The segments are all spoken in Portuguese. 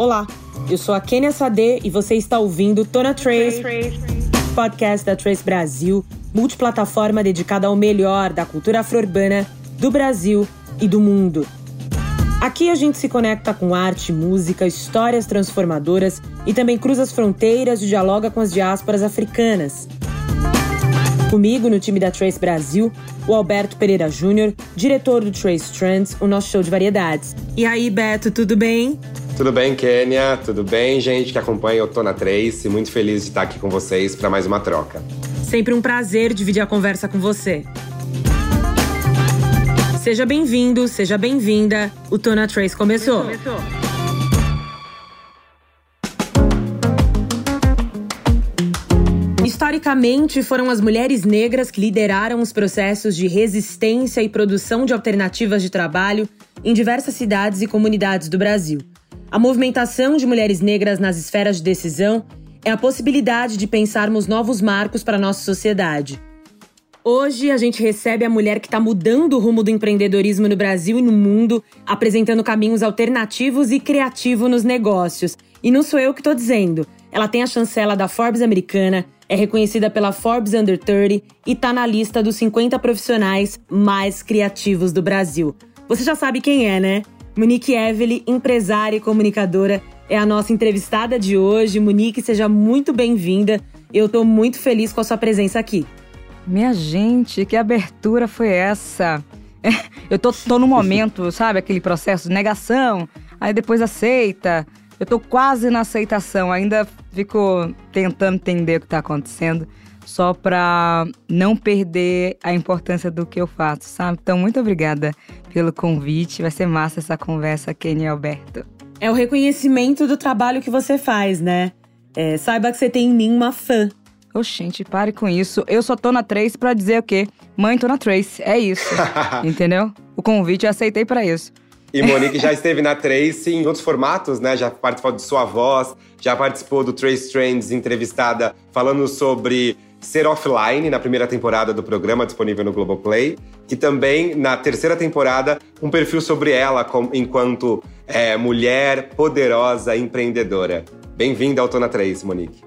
Olá, eu sou a Kenia Sade e você está ouvindo Tona Trace, podcast da Trace Brasil, multiplataforma dedicada ao melhor da cultura afro-urbana do Brasil e do mundo. Aqui a gente se conecta com arte, música, histórias transformadoras e também cruza as fronteiras e dialoga com as diásporas africanas. Comigo no time da Trace Brasil, o Alberto Pereira Júnior, diretor do Trace Trends, o nosso show de variedades. E aí, Beto, tudo bem? Tudo bem, Kênia? Tudo bem, gente que acompanha o Tona Trace? Muito feliz de estar aqui com vocês para mais uma troca. Sempre um prazer dividir a conversa com você. Seja bem-vindo, seja bem-vinda. O Tona Trace começou. começou. Historicamente, foram as mulheres negras que lideraram os processos de resistência e produção de alternativas de trabalho em diversas cidades e comunidades do Brasil. A movimentação de mulheres negras nas esferas de decisão é a possibilidade de pensarmos novos marcos para a nossa sociedade. Hoje a gente recebe a mulher que está mudando o rumo do empreendedorismo no Brasil e no mundo, apresentando caminhos alternativos e criativos nos negócios. E não sou eu que estou dizendo. Ela tem a chancela da Forbes americana, é reconhecida pela Forbes Under 30 e está na lista dos 50 profissionais mais criativos do Brasil. Você já sabe quem é, né? Monique Evely, empresária e comunicadora, é a nossa entrevistada de hoje. Monique, seja muito bem-vinda. Eu estou muito feliz com a sua presença aqui. Minha gente, que abertura foi essa? Eu tô, tô no momento, sabe, aquele processo de negação, aí depois aceita. Eu tô quase na aceitação, ainda fico tentando entender o que tá acontecendo, só pra não perder a importância do que eu faço, sabe? Então, muito obrigada pelo convite. Vai ser massa essa conversa, Kenny Alberto. É o reconhecimento do trabalho que você faz, né? É, saiba que você tem em mim uma fã. Oxente, pare com isso. Eu só tô na Trace pra dizer o quê? Mãe, tô na Trace. É isso. Entendeu? O convite eu aceitei para isso. E Monique já esteve na Trace em outros formatos, né? Já participou de Sua Voz, já participou do Trace Trends entrevistada falando sobre ser offline na primeira temporada do programa disponível no Globoplay e também na terceira temporada um perfil sobre ela enquanto é, mulher poderosa empreendedora. Bem-vinda ao Tona 3, Monique.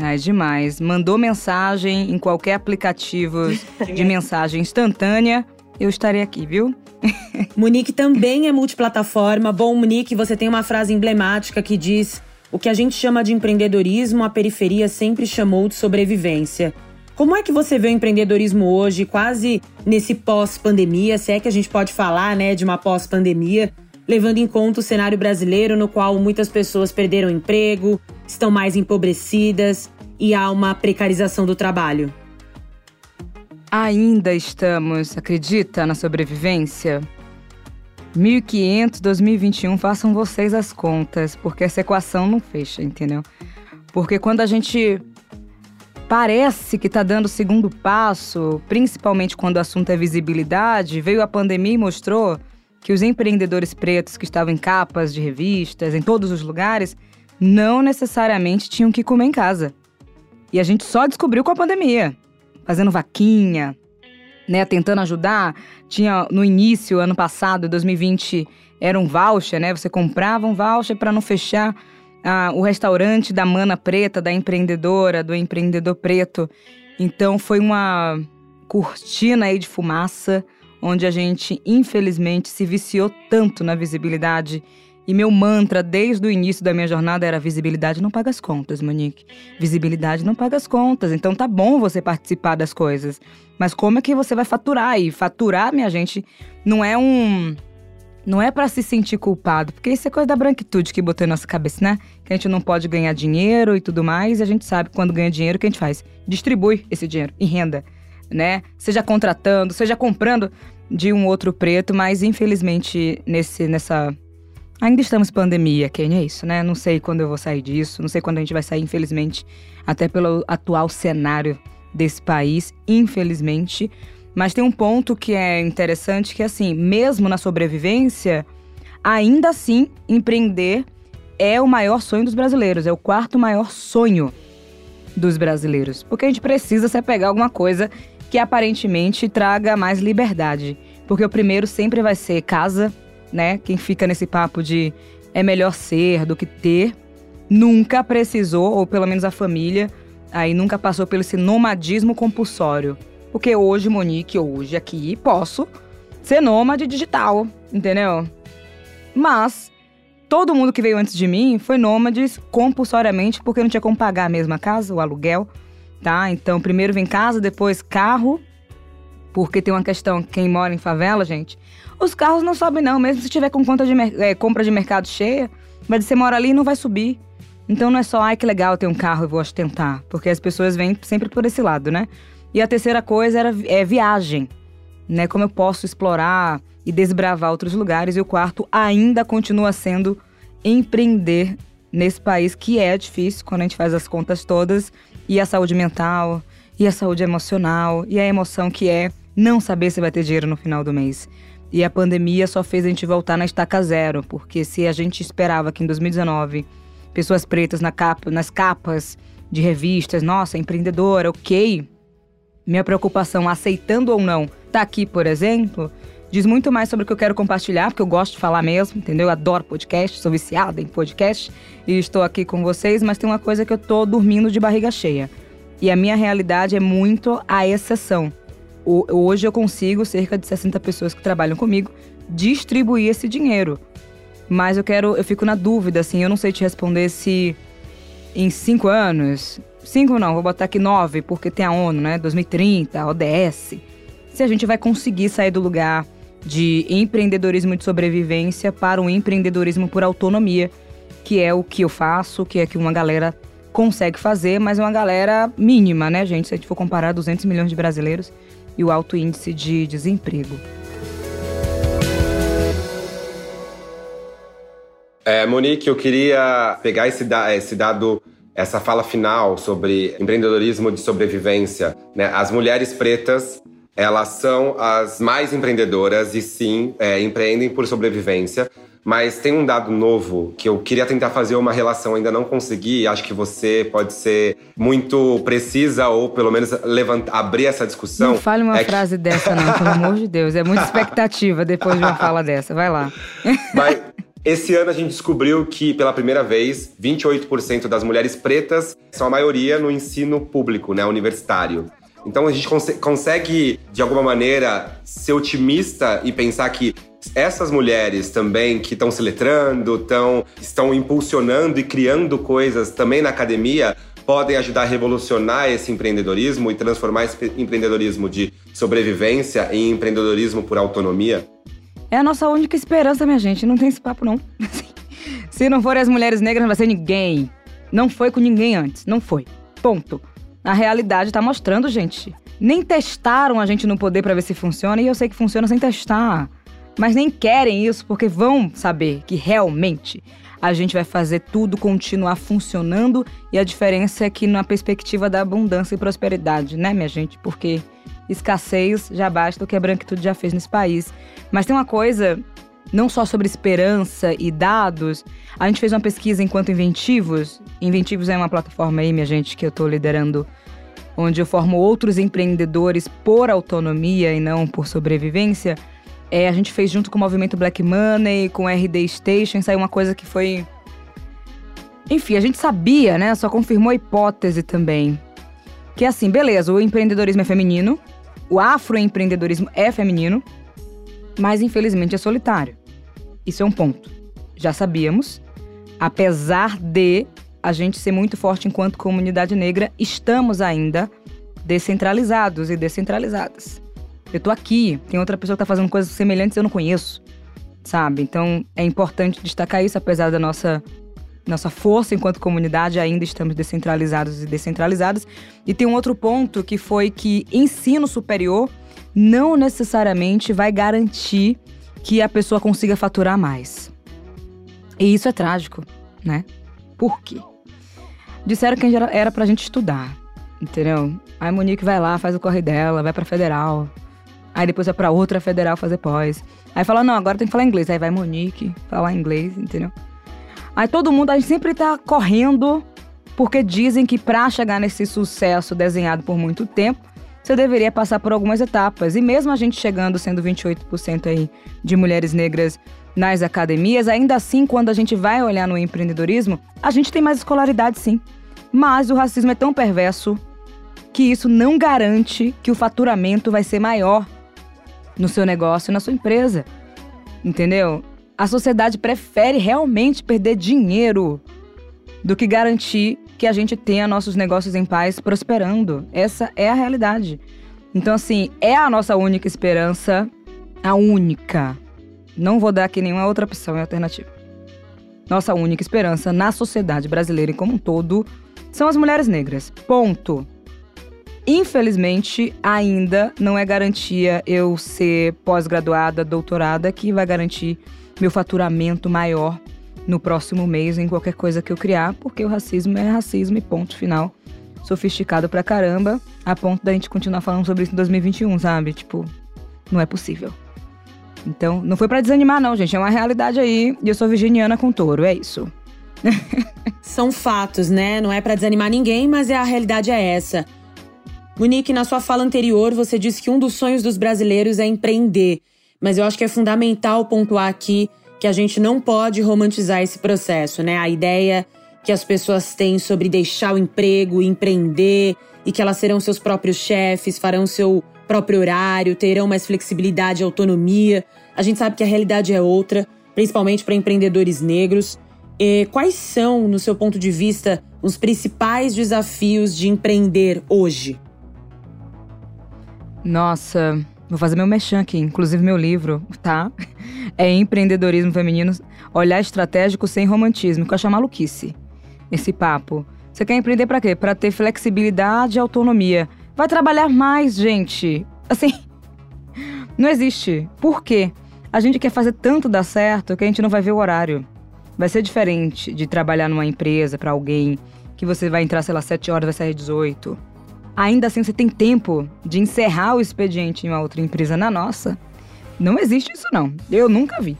É demais. Mandou mensagem em qualquer aplicativo de mensagem instantânea, eu estarei aqui, viu? Monique também é multiplataforma. Bom, Monique, você tem uma frase emblemática que diz o que a gente chama de empreendedorismo, a periferia sempre chamou de sobrevivência. Como é que você vê o empreendedorismo hoje, quase nesse pós-pandemia, se é que a gente pode falar, né, de uma pós-pandemia, levando em conta o cenário brasileiro no qual muitas pessoas perderam emprego, estão mais empobrecidas e há uma precarização do trabalho? Ainda estamos, acredita, na sobrevivência? 1500, 2021, façam vocês as contas, porque essa equação não fecha, entendeu? Porque quando a gente parece que está dando o segundo passo, principalmente quando o assunto é visibilidade, veio a pandemia e mostrou que os empreendedores pretos que estavam em capas de revistas, em todos os lugares, não necessariamente tinham que comer em casa. E a gente só descobriu com a pandemia, fazendo vaquinha, né, tentando ajudar. Tinha no início, ano passado, 2020, era um voucher, né? Você comprava um voucher para não fechar ah, o restaurante da mana preta, da empreendedora, do empreendedor preto. Então foi uma cortina aí de fumaça, onde a gente, infelizmente, se viciou tanto na visibilidade e meu mantra desde o início da minha jornada era visibilidade não paga as contas, Monique. Visibilidade não paga as contas. Então tá bom você participar das coisas. Mas como é que você vai faturar? E faturar, minha gente, não é um. Não é para se sentir culpado, porque isso é coisa da branquitude que botou em nossa cabeça, né? Que a gente não pode ganhar dinheiro e tudo mais, e a gente sabe que quando ganha dinheiro, o que a gente faz? Distribui esse dinheiro em renda, né? Seja contratando, seja comprando de um outro preto, mas infelizmente nesse, nessa Ainda estamos em pandemia, Kenny, é isso, né? Não sei quando eu vou sair disso, não sei quando a gente vai sair, infelizmente, até pelo atual cenário desse país, infelizmente. Mas tem um ponto que é interessante, que é assim, mesmo na sobrevivência, ainda assim, empreender é o maior sonho dos brasileiros, é o quarto maior sonho dos brasileiros. Porque a gente precisa se apegar a alguma coisa que aparentemente traga mais liberdade. Porque o primeiro sempre vai ser casa, né? Quem fica nesse papo de é melhor ser do que ter, nunca precisou, ou pelo menos a família, aí nunca passou pelo esse nomadismo compulsório. Porque hoje, Monique, hoje aqui, posso ser nômade digital, entendeu? Mas todo mundo que veio antes de mim foi nômades compulsoriamente porque não tinha como pagar a mesma casa, o aluguel, tá? Então, primeiro vem casa, depois carro, porque tem uma questão, quem mora em favela, gente, os carros não sobem não, mesmo se tiver com conta de é, compra de mercado cheia, mas você mora ali e não vai subir. Então não é só, ai que legal ter um carro e vou ostentar, porque as pessoas vêm sempre por esse lado, né? E a terceira coisa era é viagem, né? Como eu posso explorar e desbravar outros lugares. E o quarto ainda continua sendo empreender nesse país que é difícil quando a gente faz as contas todas e a saúde mental e a saúde emocional e a emoção que é não saber se vai ter dinheiro no final do mês. E a pandemia só fez a gente voltar na estaca zero, porque se a gente esperava que em 2019 pessoas pretas na capa, nas capas de revistas, nossa, empreendedora, ok. Minha preocupação, aceitando ou não, tá aqui, por exemplo, diz muito mais sobre o que eu quero compartilhar, porque eu gosto de falar mesmo, entendeu? Eu adoro podcast, sou viciada em podcast e estou aqui com vocês, mas tem uma coisa que eu tô dormindo de barriga cheia. E a minha realidade é muito a exceção. Hoje eu consigo, cerca de 60 pessoas que trabalham comigo, distribuir esse dinheiro. Mas eu quero, eu fico na dúvida, assim, eu não sei te responder se em cinco anos, cinco não, vou botar aqui nove, porque tem a ONU, né? 2030, a ODS. Se a gente vai conseguir sair do lugar de empreendedorismo de sobrevivência para um empreendedorismo por autonomia, que é o que eu faço, que é que uma galera consegue fazer, mas é uma galera mínima, né, gente? Se a gente for comparar 200 milhões de brasileiros e o alto índice de desemprego. É, Monique, eu queria pegar esse, esse dado essa fala final sobre empreendedorismo de sobrevivência, né? As mulheres pretas, elas são as mais empreendedoras e sim, é, empreendem por sobrevivência. Mas tem um dado novo que eu queria tentar fazer uma relação, ainda não consegui. Acho que você pode ser muito precisa ou pelo menos levantar, abrir essa discussão. Não fale uma é frase que... dessa, não, pelo amor de Deus. É muita expectativa depois de uma fala dessa. Vai lá. Mas esse ano a gente descobriu que, pela primeira vez, 28% das mulheres pretas são a maioria no ensino público, né, universitário. Então a gente cons consegue, de alguma maneira, ser otimista e pensar que essas mulheres também que estão se letrando, tão, estão impulsionando e criando coisas também na academia, podem ajudar a revolucionar esse empreendedorismo e transformar esse empreendedorismo de sobrevivência em empreendedorismo por autonomia? É a nossa única esperança, minha gente. Não tem esse papo, não. Se não forem as mulheres negras, não vai ser ninguém. Não foi com ninguém antes. Não foi. Ponto. A realidade tá mostrando, gente. Nem testaram a gente no poder para ver se funciona. E eu sei que funciona sem testar. Mas nem querem isso porque vão saber que realmente a gente vai fazer tudo continuar funcionando. E a diferença é que na perspectiva da abundância e prosperidade, né, minha gente? Porque escassez já basta o que a branquitude já fez nesse país. Mas tem uma coisa, não só sobre esperança e dados, a gente fez uma pesquisa enquanto Inventivos. Inventivos é uma plataforma aí, minha gente, que eu estou liderando, onde eu formo outros empreendedores por autonomia e não por sobrevivência. É, a gente fez junto com o movimento Black Money, com RD Station, saiu uma coisa que foi. Enfim, a gente sabia, né? Só confirmou a hipótese também. Que é assim, beleza, o empreendedorismo é feminino, o afroempreendedorismo é feminino, mas infelizmente é solitário. Isso é um ponto. Já sabíamos. Apesar de a gente ser muito forte enquanto comunidade negra, estamos ainda descentralizados e descentralizadas. Eu tô aqui, tem outra pessoa que tá fazendo coisas semelhantes eu não conheço, sabe? Então é importante destacar isso, apesar da nossa nossa força enquanto comunidade, ainda estamos descentralizados e descentralizadas. E tem um outro ponto que foi que ensino superior não necessariamente vai garantir que a pessoa consiga faturar mais. E isso é trágico, né? Por quê? Disseram que era pra gente estudar, entendeu? Aí Monique vai lá, faz o corre dela, vai pra federal. Aí depois vai pra outra federal fazer pós. Aí fala, não, agora tem que falar inglês. Aí vai Monique falar inglês, entendeu? Aí todo mundo, a gente sempre tá correndo, porque dizem que para chegar nesse sucesso desenhado por muito tempo, você deveria passar por algumas etapas. E mesmo a gente chegando sendo 28% aí de mulheres negras nas academias, ainda assim, quando a gente vai olhar no empreendedorismo, a gente tem mais escolaridade sim. Mas o racismo é tão perverso que isso não garante que o faturamento vai ser maior no seu negócio, na sua empresa. Entendeu? A sociedade prefere realmente perder dinheiro do que garantir que a gente tenha nossos negócios em paz prosperando. Essa é a realidade. Então, assim, é a nossa única esperança, a única. Não vou dar aqui nenhuma outra opção e alternativa. Nossa única esperança na sociedade brasileira como um todo são as mulheres negras. Ponto. Infelizmente, ainda não é garantia eu ser pós-graduada, doutorada, que vai garantir meu faturamento maior no próximo mês em qualquer coisa que eu criar, porque o racismo é racismo e ponto final. Sofisticado pra caramba, a ponto da gente continuar falando sobre isso em 2021, sabe? Tipo, não é possível. Então, não foi para desanimar, não, gente. É uma realidade aí. E eu sou virginiana com touro, é isso. São fatos, né? Não é para desanimar ninguém, mas é a realidade é essa. Monique, na sua fala anterior, você disse que um dos sonhos dos brasileiros é empreender. Mas eu acho que é fundamental pontuar aqui que a gente não pode romantizar esse processo, né? A ideia que as pessoas têm sobre deixar o emprego, empreender e que elas serão seus próprios chefes, farão seu próprio horário, terão mais flexibilidade e autonomia. A gente sabe que a realidade é outra, principalmente para empreendedores negros. E quais são, no seu ponto de vista, os principais desafios de empreender hoje? Nossa, vou fazer meu mechan aqui, inclusive meu livro, tá? É Empreendedorismo Feminino, Olhar Estratégico Sem Romantismo, que eu acho maluquice. Esse papo. Você quer empreender para quê? Para ter flexibilidade e autonomia. Vai trabalhar mais, gente. Assim, não existe. Por quê? A gente quer fazer tanto dar certo que a gente não vai ver o horário. Vai ser diferente de trabalhar numa empresa para alguém que você vai entrar, sei lá, 7 horas, vai sair 18 ainda assim você tem tempo de encerrar o expediente em uma outra empresa na nossa. Não existe isso não. Eu nunca vi.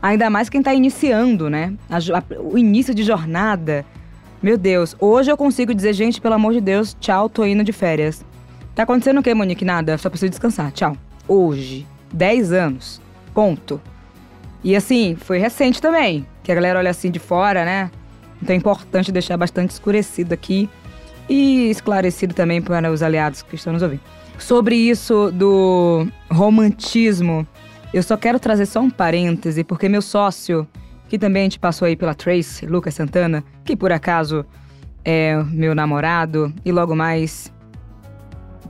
Ainda mais quem está iniciando, né? A, a, o início de jornada. Meu Deus, hoje eu consigo dizer, gente, pelo amor de Deus, tchau, tô indo de férias. Tá acontecendo o quê, Monique? Nada, só preciso descansar, tchau. Hoje, 10 anos, ponto. E assim, foi recente também, que a galera olha assim de fora, né? Então é importante deixar bastante escurecido aqui e esclarecido também para os aliados que estão nos ouvindo. Sobre isso do romantismo, eu só quero trazer só um parêntese, porque meu sócio, que também a gente passou aí pela Trace, Lucas Santana, que por acaso é meu namorado e logo mais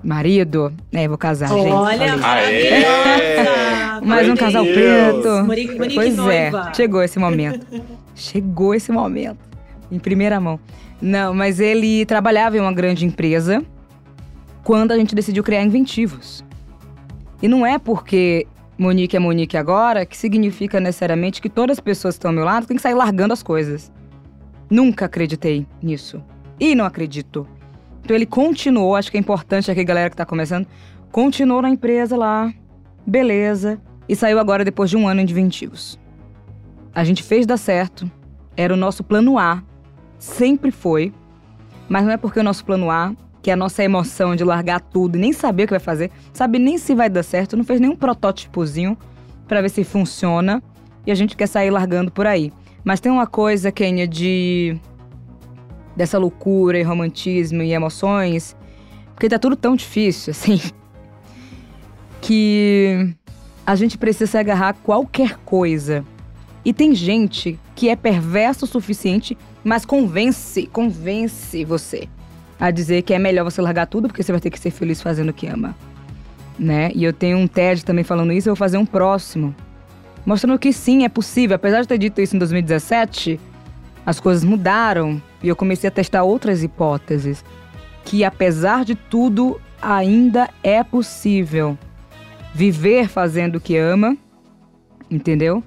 marido, né? Vou casar, Olha, gente. Olha, Mais um casal preto. Monique, Monique pois noiva. é, chegou esse momento. chegou esse momento. Em primeira mão. Não, mas ele trabalhava em uma grande empresa quando a gente decidiu criar Inventivos. E não é porque Monique é Monique agora que significa necessariamente que todas as pessoas que estão ao meu lado têm que sair largando as coisas. Nunca acreditei nisso. E não acredito. Então ele continuou, acho que é importante aqui, galera que tá começando, continuou na empresa lá, beleza, e saiu agora depois de um ano em Inventivos. A gente fez dar certo, era o nosso plano A, sempre foi, mas não é porque o nosso plano A, que é a nossa emoção de largar tudo e nem saber o que vai fazer, sabe nem se vai dar certo, não fez nenhum protótipozinho para ver se funciona e a gente quer sair largando por aí. Mas tem uma coisa, Kenya, de dessa loucura e romantismo e emoções, porque tá tudo tão difícil assim, que a gente precisa se agarrar a qualquer coisa. E tem gente que é perverso o suficiente, mas convence, convence você a dizer que é melhor você largar tudo porque você vai ter que ser feliz fazendo o que ama. Né? E eu tenho um TED também falando isso, eu vou fazer um próximo. Mostrando que sim, é possível. Apesar de ter dito isso em 2017, as coisas mudaram e eu comecei a testar outras hipóteses. Que apesar de tudo, ainda é possível viver fazendo o que ama, entendeu?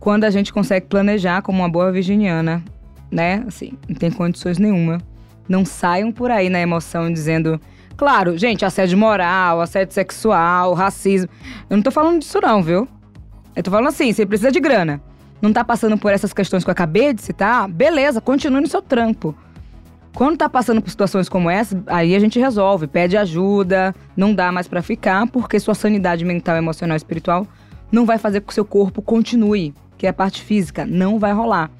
Quando a gente consegue planejar como uma boa virginiana, né? Assim, não tem condições nenhuma. Não saiam por aí na emoção dizendo. Claro, gente, assédio moral, assédio sexual, racismo. Eu não tô falando disso, não, viu? Eu tô falando assim, você precisa de grana. Não tá passando por essas questões que eu acabei de citar? Beleza, continue no seu trampo. Quando tá passando por situações como essa, aí a gente resolve, pede ajuda, não dá mais para ficar, porque sua sanidade mental, emocional e espiritual não vai fazer com que seu corpo continue, que é a parte física, não vai rolar.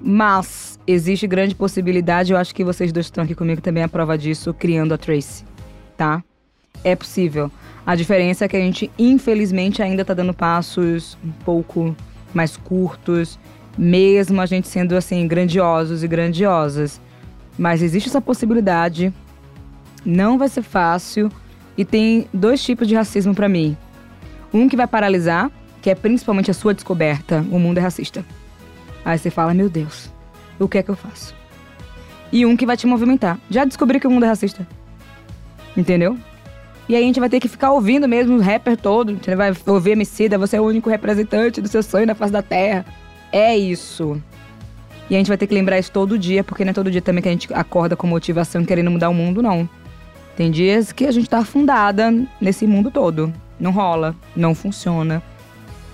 Mas existe grande possibilidade, eu acho que vocês dois estão aqui comigo também a prova disso, criando a Trace, tá? É possível. A diferença é que a gente, infelizmente, ainda tá dando passos um pouco mais curtos, mesmo a gente sendo assim grandiosos e grandiosas. Mas existe essa possibilidade. Não vai ser fácil e tem dois tipos de racismo para mim. Um que vai paralisar, que é principalmente a sua descoberta, o mundo é racista. Aí você fala, meu Deus, o que é que eu faço? E um que vai te movimentar. Já descobri que o mundo é racista. Entendeu? E aí a gente vai ter que ficar ouvindo mesmo o rapper todo. Você vai ouvir Emicida, você é o único representante do seu sonho na face da terra. É isso. E a gente vai ter que lembrar isso todo dia, porque não é todo dia também que a gente acorda com motivação querendo mudar o mundo, não. Tem dias que a gente tá afundada nesse mundo todo. Não rola, não funciona.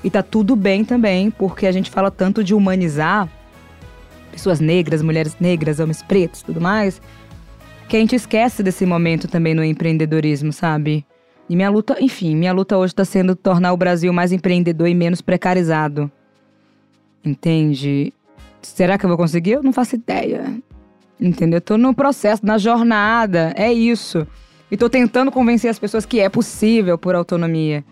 E tá tudo bem também, porque a gente fala tanto de humanizar pessoas negras, mulheres negras, homens pretos, tudo mais, que a gente esquece desse momento também no empreendedorismo, sabe? E minha luta, enfim, minha luta hoje está sendo tornar o Brasil mais empreendedor e menos precarizado. Entende? Será que eu vou conseguir? Eu não faço ideia. Entendeu? Eu tô no processo, na jornada. É isso. E tô tentando convencer as pessoas que é possível por autonomia.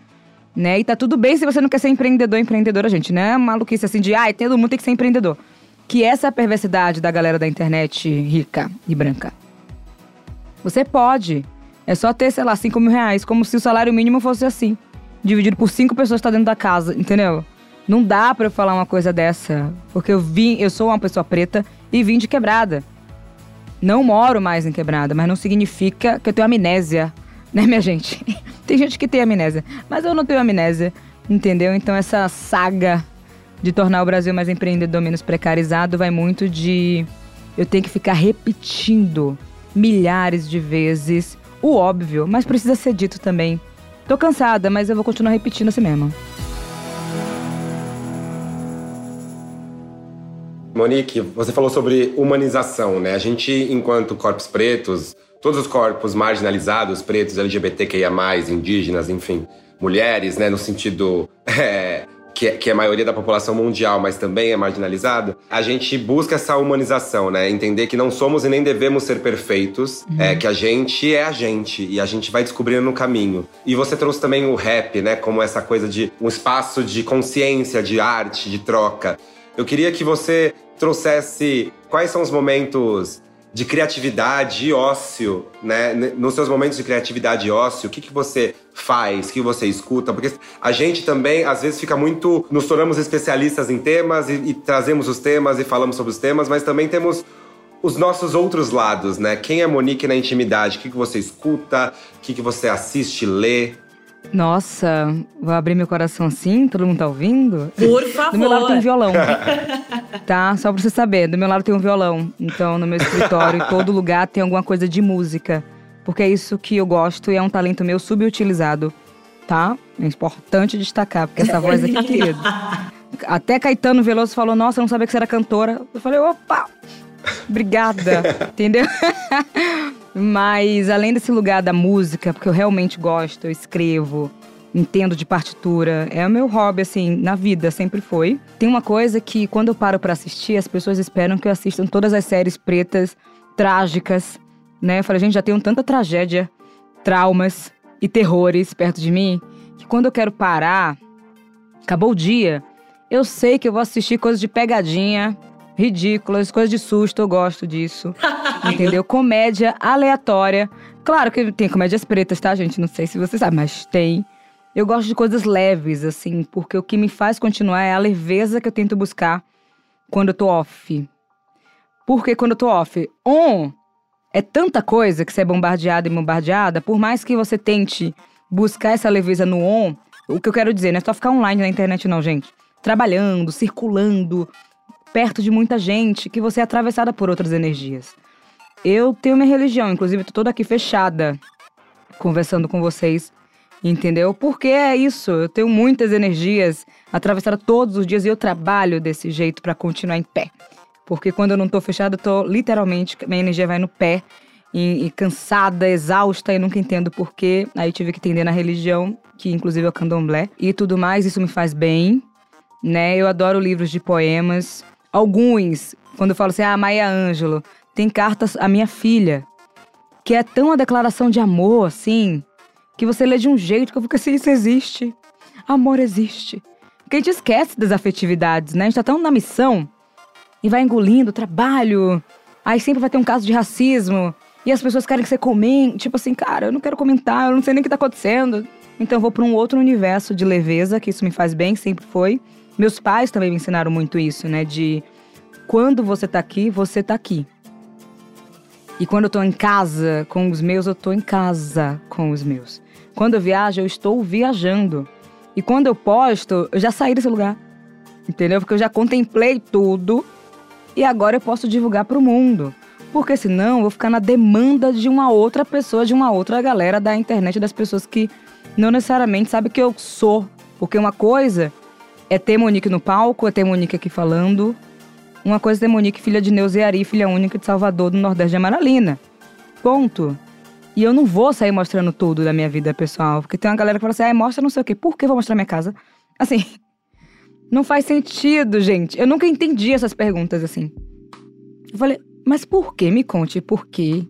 Né? E tá tudo bem se você não quer ser empreendedor, empreendedora, gente. Não é maluquice assim de, ai, ah, todo mundo tem que ser empreendedor. Que essa é a perversidade da galera da internet rica e branca. Você pode. É só ter, sei lá, 5 mil reais, como se o salário mínimo fosse assim. Dividido por cinco pessoas que tá dentro da casa, entendeu? Não dá para eu falar uma coisa dessa. Porque eu vim, eu sou uma pessoa preta e vim de quebrada. Não moro mais em quebrada, mas não significa que eu tenho amnésia, né, minha gente? tem gente que tem amnésia, mas eu não tenho amnésia, entendeu? Então essa saga de tornar o Brasil mais empreendedor, menos precarizado, vai muito de eu tenho que ficar repetindo milhares de vezes o óbvio, mas precisa ser dito também. Tô cansada, mas eu vou continuar repetindo assim mesmo. Monique, você falou sobre humanização, né? A gente, enquanto corpos pretos, todos os corpos marginalizados, pretos, LGBTQIA+, indígenas, enfim, mulheres, né, no sentido é, que, é, que a maioria da população mundial, mas também é marginalizado, a gente busca essa humanização, né? Entender que não somos e nem devemos ser perfeitos, uhum. é que a gente é a gente e a gente vai descobrindo no caminho. E você trouxe também o rap, né? Como essa coisa de um espaço de consciência, de arte, de troca. Eu queria que você trouxesse quais são os momentos de criatividade e ócio, né? Nos seus momentos de criatividade e ócio, o que, que você faz, o que você escuta? Porque a gente também, às vezes, fica muito. Nos tornamos especialistas em temas e, e trazemos os temas e falamos sobre os temas, mas também temos os nossos outros lados, né? Quem é Monique na intimidade? O que, que você escuta? O que, que você assiste, lê? Nossa, vou abrir meu coração assim, todo mundo tá ouvindo? Por favor. Do meu lado tem um violão. tá? Só pra você saber, do meu lado tem um violão. Então, no meu escritório, em todo lugar tem alguma coisa de música. Porque é isso que eu gosto e é um talento meu subutilizado. Tá? É importante destacar, porque essa voz aqui, querido. Até Caetano Veloso falou: Nossa, eu não sabia que você era cantora. Eu falei: opa! Obrigada. Entendeu? Mas além desse lugar da música, porque eu realmente gosto, eu escrevo, entendo de partitura, é o meu hobby assim na vida, sempre foi. Tem uma coisa que quando eu paro para assistir, as pessoas esperam que eu assista todas as séries pretas trágicas, né? Eu falei, gente, já tenho tanta tragédia, traumas e terrores perto de mim, que quando eu quero parar, acabou o dia, eu sei que eu vou assistir coisas de pegadinha, ridículas, coisas de susto, eu gosto disso. entendeu? Comédia aleatória. Claro que tem comédias pretas, tá, gente? Não sei se você sabe, mas tem. Eu gosto de coisas leves, assim, porque o que me faz continuar é a leveza que eu tento buscar quando eu tô off. Porque quando eu tô off, on é tanta coisa que você é bombardeada e bombardeada, por mais que você tente buscar essa leveza no on, o que eu quero dizer, não é só ficar online na internet, não, gente. Trabalhando, circulando, perto de muita gente, que você é atravessada por outras energias. Eu tenho minha religião, inclusive tô toda aqui fechada, conversando com vocês, entendeu? Porque é isso, eu tenho muitas energias atravessadas todos os dias e eu trabalho desse jeito para continuar em pé. Porque quando eu não tô fechada, eu tô literalmente, minha energia vai no pé. E, e cansada, exausta, e nunca entendo porquê. Aí tive que entender na religião, que inclusive é o candomblé. E tudo mais, isso me faz bem, né? Eu adoro livros de poemas. Alguns, quando eu falo assim, ah, Maia Ângelo, tem cartas à minha filha, que é tão uma declaração de amor, assim, que você lê de um jeito que eu fico assim, isso existe. Amor existe. Porque a gente esquece das afetividades, né? A gente tá tão na missão e vai engolindo trabalho. Aí sempre vai ter um caso de racismo. E as pessoas querem que você comente. Tipo assim, cara, eu não quero comentar, eu não sei nem o que tá acontecendo. Então eu vou para um outro universo de leveza, que isso me faz bem, sempre foi. Meus pais também me ensinaram muito isso, né? De quando você tá aqui, você tá aqui. E quando eu tô em casa com os meus, eu tô em casa com os meus. Quando eu viajo, eu estou viajando. E quando eu posto, eu já saí desse lugar. Entendeu? Porque eu já contemplei tudo e agora eu posso divulgar para o mundo. Porque senão eu vou ficar na demanda de uma outra pessoa, de uma outra galera da internet, das pessoas que não necessariamente sabem que eu sou. Porque uma coisa é ter Monique no palco, é ter Monique aqui falando. Uma coisa é ter Monique, filha de Neuzeari, filha única de Salvador, do Nordeste de Amaralina. Ponto. E eu não vou sair mostrando tudo da minha vida pessoal. Porque tem uma galera que fala assim, ah, mostra não sei o quê. Por que vou mostrar minha casa? Assim, não faz sentido, gente. Eu nunca entendi essas perguntas assim. Eu falei, mas por que? Me conte por que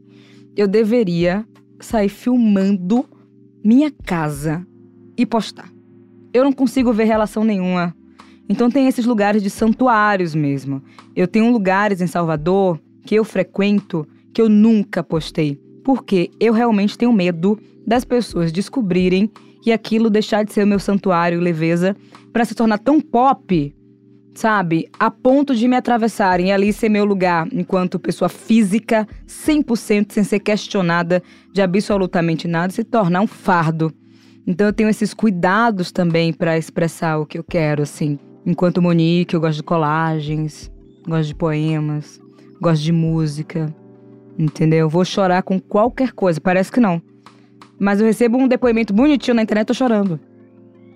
eu deveria sair filmando minha casa e postar. Eu não consigo ver relação nenhuma. Então tem esses lugares de santuários mesmo. Eu tenho lugares em Salvador que eu frequento que eu nunca postei, porque eu realmente tenho medo das pessoas descobrirem e aquilo deixar de ser o meu santuário leveza para se tornar tão pop sabe? A ponto de me atravessarem e ali ser meu lugar enquanto pessoa física, 100% sem ser questionada de absolutamente nada, se tornar um fardo. Então eu tenho esses cuidados também para expressar o que eu quero, assim. Enquanto Monique, eu gosto de colagens, gosto de poemas, gosto de música, entendeu? Vou chorar com qualquer coisa, parece que não. Mas eu recebo um depoimento bonitinho na internet, tô chorando.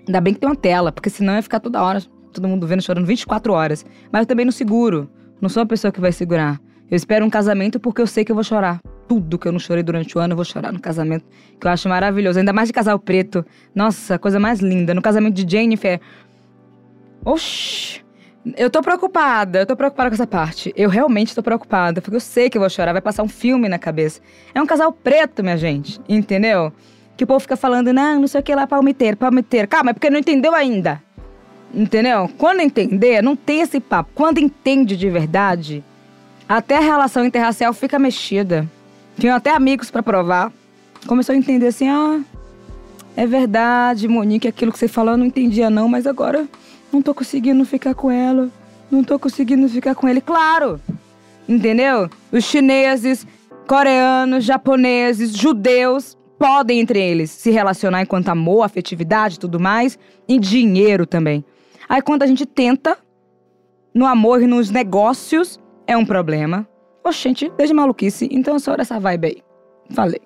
Ainda bem que tem uma tela, porque senão ia ficar toda hora todo mundo vendo chorando 24 horas. Mas eu também não seguro. Não sou a pessoa que vai segurar. Eu espero um casamento porque eu sei que eu vou chorar. Tudo que eu não chorei durante o ano, eu vou chorar no casamento. Que eu acho maravilhoso. Ainda mais de casal preto. Nossa, coisa mais linda. No casamento de Jennifer. Oxi. Eu tô preocupada, eu tô preocupada com essa parte. Eu realmente tô preocupada, porque eu sei que eu vou chorar, vai passar um filme na cabeça. É um casal preto, minha gente, entendeu? Que o povo fica falando, não, não sei o que lá, palmiteiro, palmiteiro. Calma, é porque não entendeu ainda. Entendeu? Quando entender, não tem esse papo. Quando entende de verdade, até a relação interracial fica mexida. Tinha até amigos para provar. Começou a entender assim: ah, é verdade, Monique, aquilo que você falou eu não entendia não, mas agora não tô conseguindo ficar com ela. Não tô conseguindo ficar com ele. Claro! Entendeu? Os chineses, coreanos, japoneses, judeus podem entre eles se relacionar enquanto amor, afetividade e tudo mais, e dinheiro também. Aí quando a gente tenta, no amor e nos negócios, é um problema. Oxente, desde maluquice, então eu sou dessa vibe aí. Falei.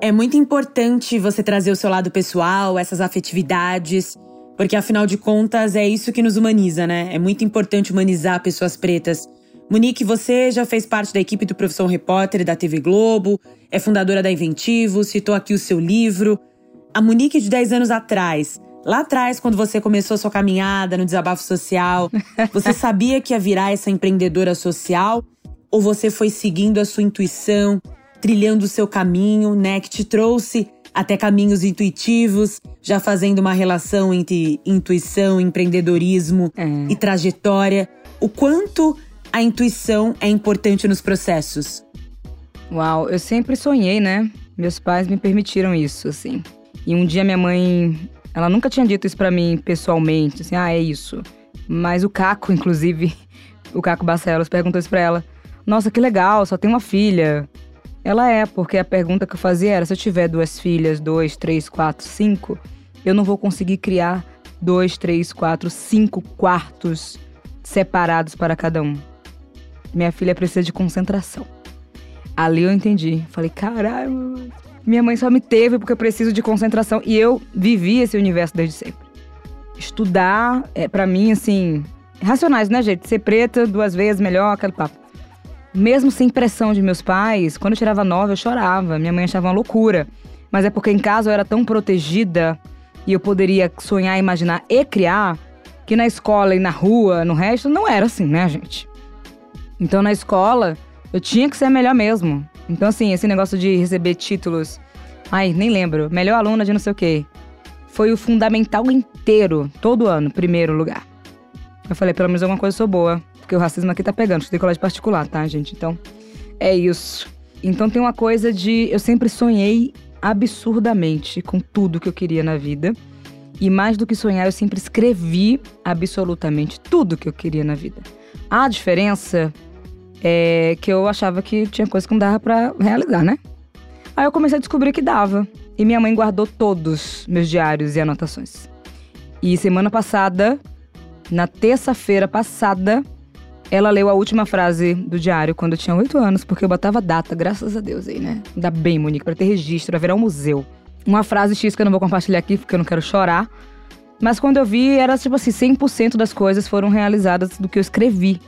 É muito importante você trazer o seu lado pessoal, essas afetividades, porque afinal de contas é isso que nos humaniza, né? É muito importante humanizar pessoas pretas. Monique, você já fez parte da equipe do Profissão Repórter da TV Globo, é fundadora da Inventivo, citou aqui o seu livro. A Monique de 10 anos atrás, lá atrás, quando você começou a sua caminhada no desabafo social, você sabia que ia virar essa empreendedora social? Ou você foi seguindo a sua intuição, trilhando o seu caminho, né, que te trouxe até caminhos intuitivos, já fazendo uma relação entre intuição, empreendedorismo é. e trajetória? O quanto a intuição é importante nos processos? Uau, eu sempre sonhei, né? Meus pais me permitiram isso, assim. E um dia minha mãe, ela nunca tinha dito isso para mim pessoalmente, assim, ah, é isso. Mas o Caco, inclusive, o Caco Barcelos perguntou isso pra ela. Nossa, que legal, só tem uma filha. Ela é, porque a pergunta que eu fazia era: se eu tiver duas filhas, dois, três, quatro, cinco, eu não vou conseguir criar dois, três, quatro, cinco quartos separados para cada um. Minha filha precisa de concentração. Ali eu entendi. Falei, caralho, minha mãe só me teve porque eu preciso de concentração. E eu vivi esse universo desde sempre. estudar, é, para mim, assim, racionais, né, gente? Ser preta duas vezes melhor, aquele papo. Mesmo sem pressão de meus pais, quando eu tirava nove, eu chorava. Minha mãe achava uma loucura. Mas é porque em casa eu era tão protegida e eu poderia sonhar, imaginar e criar, que na escola e na rua, no resto, não era assim, né, gente? Então na escola, eu tinha que ser melhor mesmo. Então, assim, esse negócio de receber títulos. Ai, nem lembro. Melhor aluna de não sei o quê. Foi o fundamental inteiro, todo ano, primeiro lugar. Eu falei, pelo menos alguma coisa eu sou boa. Porque o racismo aqui tá pegando. Estudei colégio particular, tá, gente? Então, é isso. Então tem uma coisa de. Eu sempre sonhei absurdamente com tudo que eu queria na vida. E mais do que sonhar, eu sempre escrevi absolutamente tudo que eu queria na vida. A diferença é que eu achava que tinha coisa que não dava para realizar, né? Aí eu comecei a descobrir que dava. E minha mãe guardou todos meus diários e anotações. E semana passada, na terça-feira passada, ela leu a última frase do diário quando eu tinha oito anos, porque eu botava data, graças a Deus aí, né? Ainda bem, Monique, para ter registro, pra virar um museu. Uma frase X que eu não vou compartilhar aqui, porque eu não quero chorar. Mas quando eu vi, era tipo assim, 100% das coisas foram realizadas do que eu escrevi.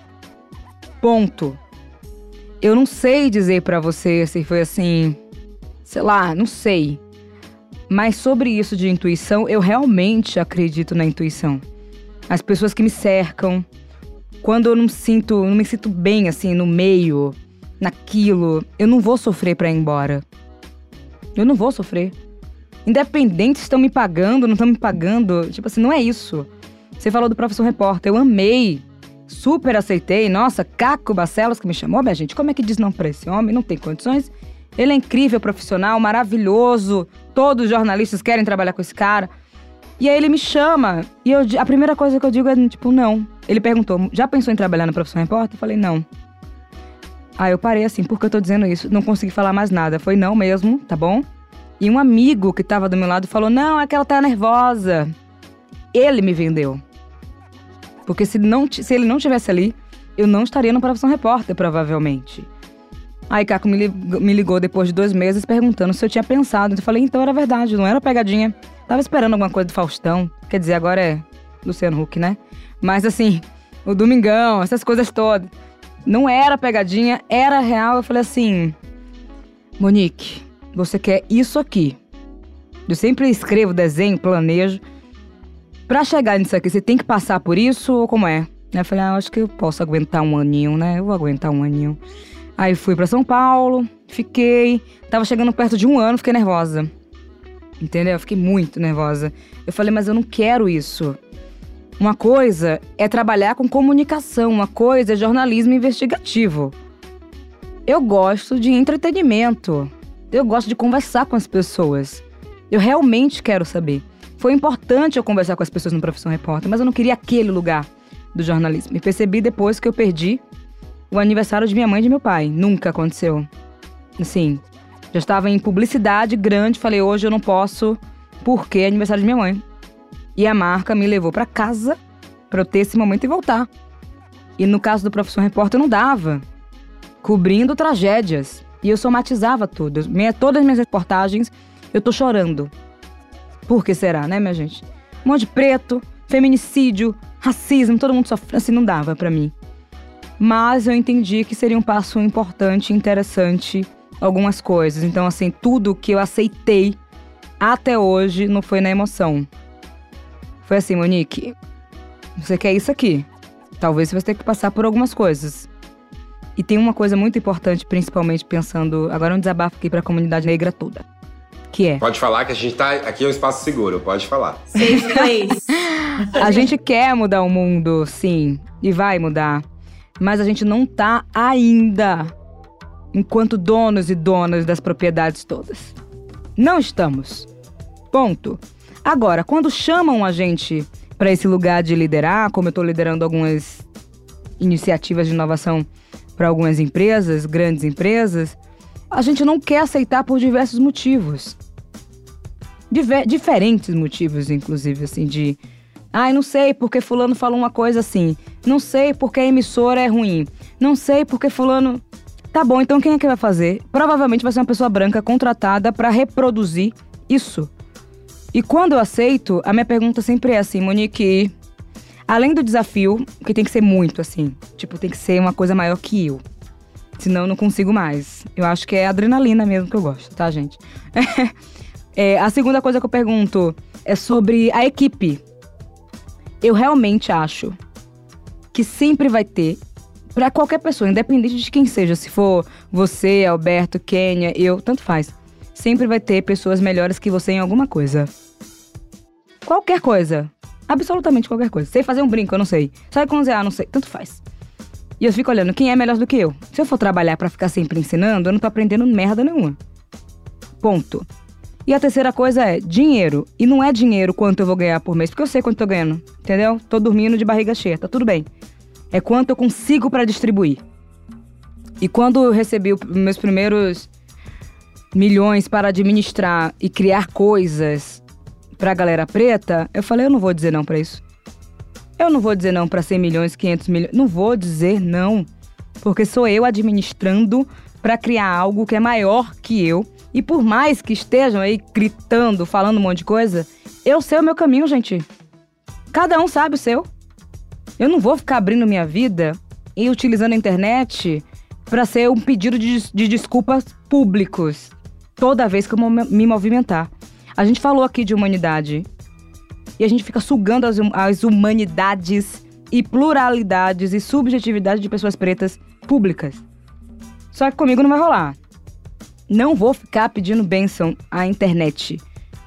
Ponto. Eu não sei dizer para você se foi assim, sei lá, não sei. Mas sobre isso de intuição, eu realmente acredito na intuição. As pessoas que me cercam, quando eu não sinto, não me sinto bem assim no meio, naquilo, eu não vou sofrer para ir embora. Eu não vou sofrer. Independente se estão me pagando, não estão me pagando, tipo assim, não é isso. Você falou do professor repórter, eu amei super aceitei. Nossa, Caco Barcelos que me chamou, minha gente. Como é que diz não pra esse homem? Não tem condições. Ele é incrível, profissional, maravilhoso. Todos os jornalistas querem trabalhar com esse cara. E aí ele me chama e eu, a primeira coisa que eu digo é tipo, não. Ele perguntou, já pensou em trabalhar na profissão repórter? Eu falei, não. Aí eu parei assim, por que eu tô dizendo isso? Não consegui falar mais nada. Foi não mesmo, tá bom? E um amigo que tava do meu lado falou, não, é que ela tá nervosa. Ele me vendeu. Porque se, não, se ele não estivesse ali, eu não estaria no Profissão Repórter, provavelmente. Aí Caco me, me ligou depois de dois meses perguntando se eu tinha pensado. Eu falei, então era verdade, não era pegadinha. Tava esperando alguma coisa do Faustão. Quer dizer, agora é Luciano Huck, né? Mas assim, o Domingão, essas coisas todas. Não era pegadinha, era real. Eu falei assim: Monique, você quer isso aqui. Eu sempre escrevo, desenho, planejo. Pra chegar nisso aqui, você tem que passar por isso ou como é? Eu falei, ah, acho que eu posso aguentar um aninho, né? Eu vou aguentar um aninho. Aí fui para São Paulo, fiquei. Tava chegando perto de um ano, fiquei nervosa. Entendeu? Eu fiquei muito nervosa. Eu falei, mas eu não quero isso. Uma coisa é trabalhar com comunicação, uma coisa é jornalismo investigativo. Eu gosto de entretenimento. Eu gosto de conversar com as pessoas. Eu realmente quero saber. Foi importante eu conversar com as pessoas no Profissão Repórter, mas eu não queria aquele lugar do jornalismo. E percebi depois que eu perdi o aniversário de minha mãe e de meu pai. Nunca aconteceu. Assim, já estava em publicidade grande, falei, hoje eu não posso, porque é aniversário de minha mãe. E a marca me levou para casa para eu ter esse momento e voltar. E no caso do Profissão Repórter, não dava. Cobrindo tragédias. E eu somatizava tudo. Minha, todas as minhas reportagens, eu tô chorando. Por que será, né, minha gente? Um monte de preto, feminicídio, racismo, todo mundo sofrendo. Assim, não dava para mim. Mas eu entendi que seria um passo importante, interessante, algumas coisas. Então, assim, tudo que eu aceitei até hoje não foi na emoção. Foi assim, Monique, você quer isso aqui. Talvez você vai ter que passar por algumas coisas. E tem uma coisa muito importante, principalmente pensando. Agora é um desabafo aqui para a comunidade negra toda que é? Pode falar que a gente tá. Aqui é um espaço seguro, pode falar. Safe place. a gente quer mudar o mundo, sim, e vai mudar. Mas a gente não tá ainda enquanto donos e donas das propriedades todas. Não estamos. Ponto. Agora, quando chamam a gente para esse lugar de liderar, como eu estou liderando algumas iniciativas de inovação para algumas empresas, grandes empresas, a gente não quer aceitar por diversos motivos. Diver diferentes motivos, inclusive, assim, de. Ai, não sei porque Fulano falou uma coisa assim. Não sei porque a emissora é ruim. Não sei porque Fulano. Tá bom, então quem é que vai fazer? Provavelmente vai ser uma pessoa branca contratada para reproduzir isso. E quando eu aceito, a minha pergunta sempre é assim, Monique, além do desafio, que tem que ser muito assim, tipo, tem que ser uma coisa maior que eu. Senão eu não consigo mais. Eu acho que é adrenalina mesmo que eu gosto, tá, gente? é, a segunda coisa que eu pergunto é sobre a equipe. Eu realmente acho que sempre vai ter para qualquer pessoa, independente de quem seja, se for você, Alberto, Kênia, eu, tanto faz. Sempre vai ter pessoas melhores que você em alguma coisa. Qualquer coisa. Absolutamente qualquer coisa. Sei fazer um brinco, eu não sei. Sabe cozinhar, não sei. Tanto faz. E eu fico olhando quem é melhor do que eu. Se eu for trabalhar para ficar sempre ensinando, eu não tô aprendendo merda nenhuma. Ponto. E a terceira coisa é dinheiro. E não é dinheiro quanto eu vou ganhar por mês, porque eu sei quanto eu tô ganhando. Entendeu? Tô dormindo de barriga cheia, tá tudo bem é quanto eu consigo para distribuir. E quando eu recebi meus primeiros milhões para administrar e criar coisas para a galera preta, eu falei, eu não vou dizer não para isso. Eu não vou dizer não para 100 milhões, 500 milhões, não vou dizer não, porque sou eu administrando para criar algo que é maior que eu. E por mais que estejam aí gritando, falando um monte de coisa, eu sei o meu caminho, gente. Cada um sabe o seu. Eu não vou ficar abrindo minha vida e utilizando a internet para ser um pedido de, de desculpas públicos toda vez que eu me movimentar. A gente falou aqui de humanidade e a gente fica sugando as, as humanidades e pluralidades e subjetividade de pessoas pretas públicas. Só que comigo não vai rolar. Não vou ficar pedindo bênção à internet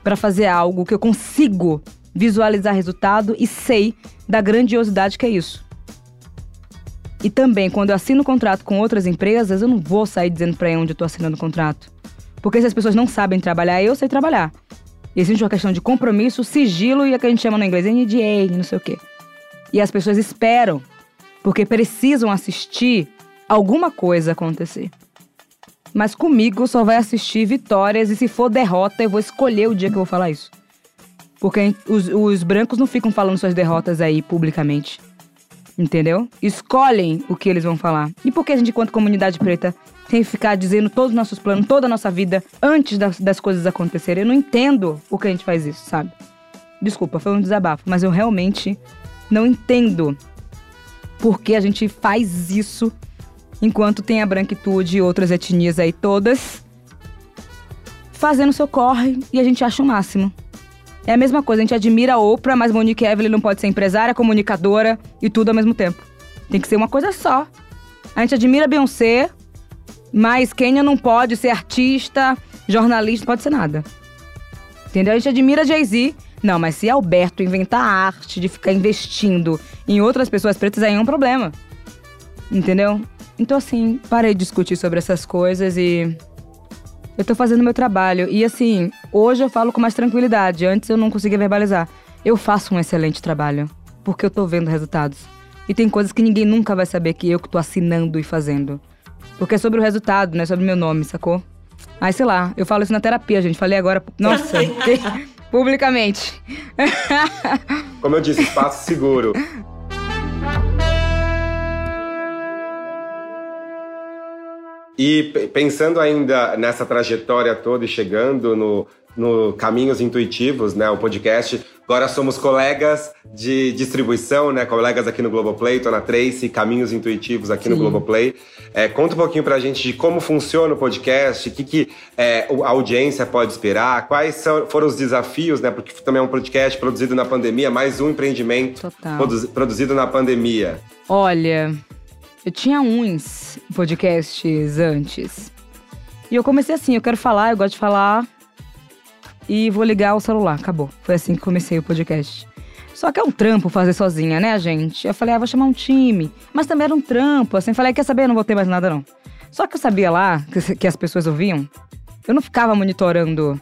para fazer algo que eu consigo visualizar resultado e sei da grandiosidade que é isso. E também, quando eu assino contrato com outras empresas, eu não vou sair dizendo para onde eu tô assinando o contrato. Porque se as pessoas não sabem trabalhar, eu sei trabalhar. Existe uma questão de compromisso, sigilo e a que a gente chama no inglês NDA, não sei o quê. E as pessoas esperam, porque precisam assistir alguma coisa acontecer. Mas comigo só vai assistir vitórias e se for derrota, eu vou escolher o dia que eu vou falar isso. Porque os, os brancos não ficam falando suas derrotas aí publicamente. Entendeu? Escolhem o que eles vão falar. E por que a gente, enquanto comunidade preta, que ficar dizendo todos os nossos planos, toda a nossa vida, antes das, das coisas acontecerem? Eu não entendo por que a gente faz isso, sabe? Desculpa, foi um desabafo, mas eu realmente não entendo por que a gente faz isso enquanto tem a branquitude e outras etnias aí todas fazendo seu corre e a gente acha o máximo. É a mesma coisa, a gente admira a Oprah, mas Monique Evelyn não pode ser empresária, comunicadora e tudo ao mesmo tempo. Tem que ser uma coisa só. A gente admira Beyoncé, mas Kenya não pode ser artista, jornalista, não pode ser nada. Entendeu? A gente admira Jay-Z. Não, mas se Alberto inventar a arte de ficar investindo em outras pessoas pretas, aí é um problema. Entendeu? Então, assim, parei de discutir sobre essas coisas e eu tô fazendo meu trabalho. E assim, hoje eu falo com mais tranquilidade. Antes eu não conseguia verbalizar. Eu faço um excelente trabalho, porque eu tô vendo resultados. E tem coisas que ninguém nunca vai saber que eu que tô assinando e fazendo. Porque é sobre o resultado, não é sobre o meu nome, sacou? Aí, sei lá, eu falo isso na terapia, gente. Falei agora. Nossa, publicamente. Como eu disse, espaço seguro. E pensando ainda nessa trajetória toda e chegando no, no Caminhos Intuitivos, né, o podcast, agora somos colegas de distribuição, né, colegas aqui no Globoplay, tô na Tracy, Caminhos Intuitivos aqui Sim. no Globoplay. É, conta um pouquinho pra gente de como funciona o podcast, o que, que é, a audiência pode esperar, quais são, foram os desafios, né, porque também é um podcast produzido na pandemia, mais um empreendimento produ produzido na pandemia. Olha, eu tinha uns podcasts antes. E eu comecei assim, eu quero falar, eu gosto de falar. E vou ligar o celular, acabou. Foi assim que comecei o podcast. Só que é um trampo fazer sozinha, né, gente? Eu falei, ah, vou chamar um time. Mas também era um trampo, assim. Falei, quer saber? Eu não vou ter mais nada, não. Só que eu sabia lá que, que as pessoas ouviam. Eu não ficava monitorando.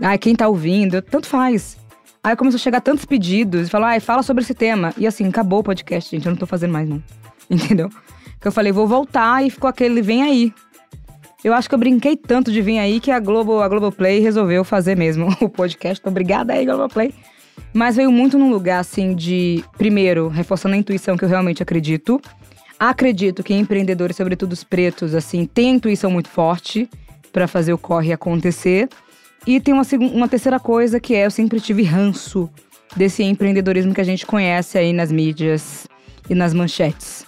Ah, quem tá ouvindo? Tanto faz. Aí começou a chegar tantos pedidos e falou, ah, fala sobre esse tema. E assim, acabou o podcast, gente. Eu não tô fazendo mais, não. entendeu? Que eu falei, vou voltar e ficou aquele vem aí. Eu acho que eu brinquei tanto de vir aí que a Globo, a Globoplay resolveu fazer mesmo o podcast. Obrigada aí, Globoplay. Mas veio muito num lugar assim de, primeiro, reforçando a intuição que eu realmente acredito. Acredito que empreendedores, sobretudo os pretos, assim, têm intuição muito forte para fazer o corre acontecer. E tem uma, uma terceira coisa que é: eu sempre tive ranço desse empreendedorismo que a gente conhece aí nas mídias e nas manchetes,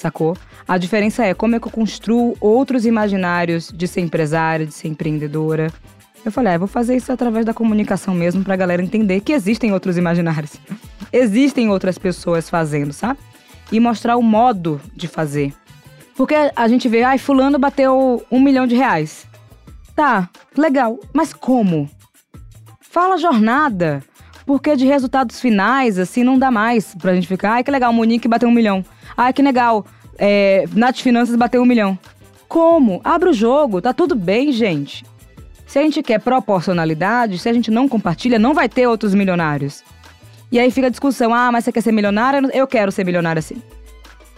sacou? A diferença é como é que eu construo outros imaginários de ser empresária, de ser empreendedora. Eu falei, ah, vou fazer isso através da comunicação mesmo pra galera entender que existem outros imaginários. existem outras pessoas fazendo, sabe? E mostrar o modo de fazer. Porque a gente vê, ai, fulano bateu um milhão de reais. Tá, legal, mas como? Fala jornada. Porque de resultados finais, assim, não dá mais pra gente ficar. Ai, que legal, Monique bateu um milhão. Ai, que legal, é, Nath Finanças bateu um milhão. Como? Abre o jogo, tá tudo bem, gente. Se a gente quer proporcionalidade, se a gente não compartilha, não vai ter outros milionários. E aí fica a discussão: ah, mas você quer ser milionário? Eu quero ser milionário assim.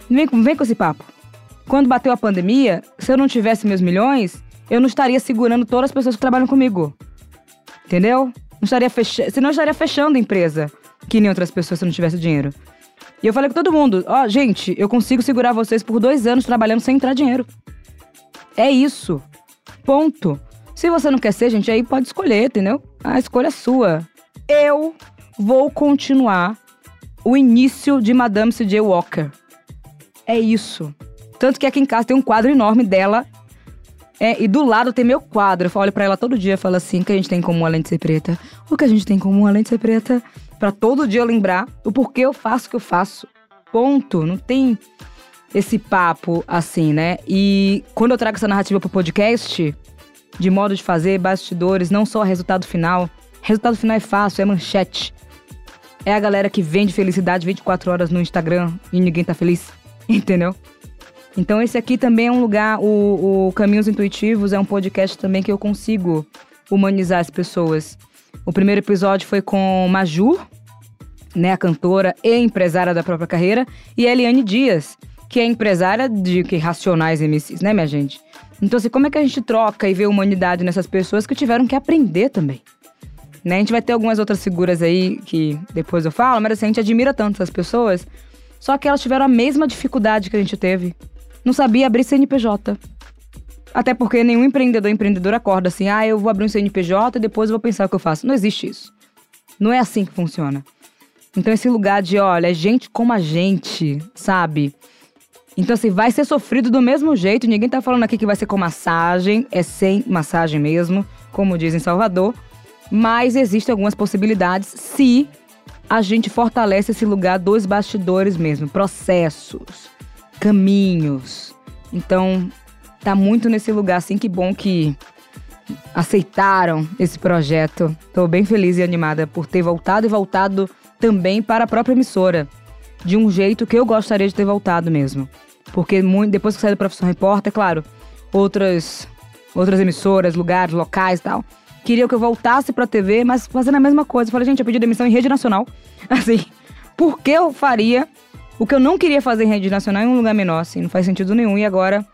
Vem, vem com esse papo. Quando bateu a pandemia, se eu não tivesse meus milhões, eu não estaria segurando todas as pessoas que trabalham comigo. Entendeu? Não estaria fechando, senão eu estaria fechando a empresa, que nem outras pessoas se não tivesse dinheiro. E eu falei com todo mundo: ó, oh, gente, eu consigo segurar vocês por dois anos trabalhando sem entrar dinheiro. É isso. Ponto. Se você não quer ser, gente, aí pode escolher, entendeu? A escolha é sua. Eu vou continuar o início de Madame C.J. Walker. É isso. Tanto que aqui em casa tem um quadro enorme dela. É, e do lado tem meu quadro. Eu olho pra ela todo dia e falo assim: o que a gente tem em comum além de ser preta? O que a gente tem em comum além de ser preta? Pra todo dia eu lembrar o porquê eu faço o que eu faço. Ponto. Não tem esse papo assim, né? E quando eu trago essa narrativa pro podcast, de modo de fazer, bastidores, não só resultado final. Resultado final é fácil, é manchete. É a galera que vende felicidade 24 horas no Instagram e ninguém tá feliz. Entendeu? Então esse aqui também é um lugar, o, o Caminhos Intuitivos é um podcast também que eu consigo humanizar as pessoas. O primeiro episódio foi com Maju, né, a cantora e empresária da própria carreira, e Eliane Dias, que é empresária de que Racionais MCs, né, minha gente? Então, assim, como é que a gente troca e vê humanidade nessas pessoas que tiveram que aprender também? Né? A gente vai ter algumas outras figuras aí que depois eu falo, mas assim, a gente admira tanto essas pessoas, só que elas tiveram a mesma dificuldade que a gente teve. Não sabia abrir CNPJ. Até porque nenhum empreendedor empreendedor acorda assim, ah, eu vou abrir um CNPJ e depois eu vou pensar o que eu faço. Não existe isso. Não é assim que funciona. Então esse lugar de, olha, é gente como a gente, sabe? Então, assim, vai ser sofrido do mesmo jeito. Ninguém tá falando aqui que vai ser com massagem, é sem massagem mesmo, como diz em Salvador. Mas existem algumas possibilidades se a gente fortalece esse lugar dos bastidores mesmo, processos, caminhos. Então, tá muito nesse lugar, assim, que bom que aceitaram esse projeto. Tô bem feliz e animada por ter voltado e voltado também para a própria emissora de um jeito que eu gostaria de ter voltado mesmo. Porque muito, depois que saí do Profissão Repórter, é claro, outras, outras emissoras, lugares, locais e tal, queriam que eu voltasse pra TV, mas fazendo a mesma coisa. Eu falei, gente, eu pedi demissão em rede nacional. Assim, por que eu faria o que eu não queria fazer em rede nacional em um lugar menor, assim? Não faz sentido nenhum. E agora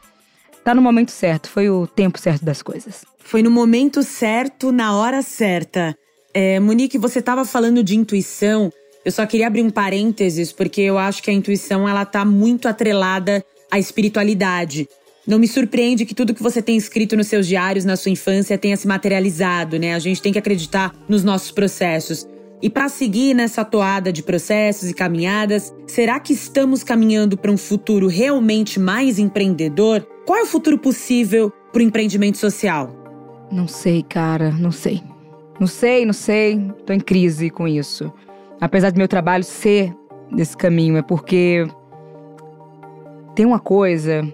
tá no momento certo, foi o tempo certo das coisas. Foi no momento certo, na hora certa. É, Monique, você estava falando de intuição. Eu só queria abrir um parênteses, porque eu acho que a intuição ela tá muito atrelada à espiritualidade. Não me surpreende que tudo que você tem escrito nos seus diários na sua infância tenha se materializado, né? A gente tem que acreditar nos nossos processos. E para seguir nessa toada de processos e caminhadas, será que estamos caminhando para um futuro realmente mais empreendedor? Qual é o futuro possível para o empreendimento social? Não sei, cara, não sei. Não sei, não sei. Tô em crise com isso apesar do meu trabalho ser nesse caminho, é porque tem uma coisa.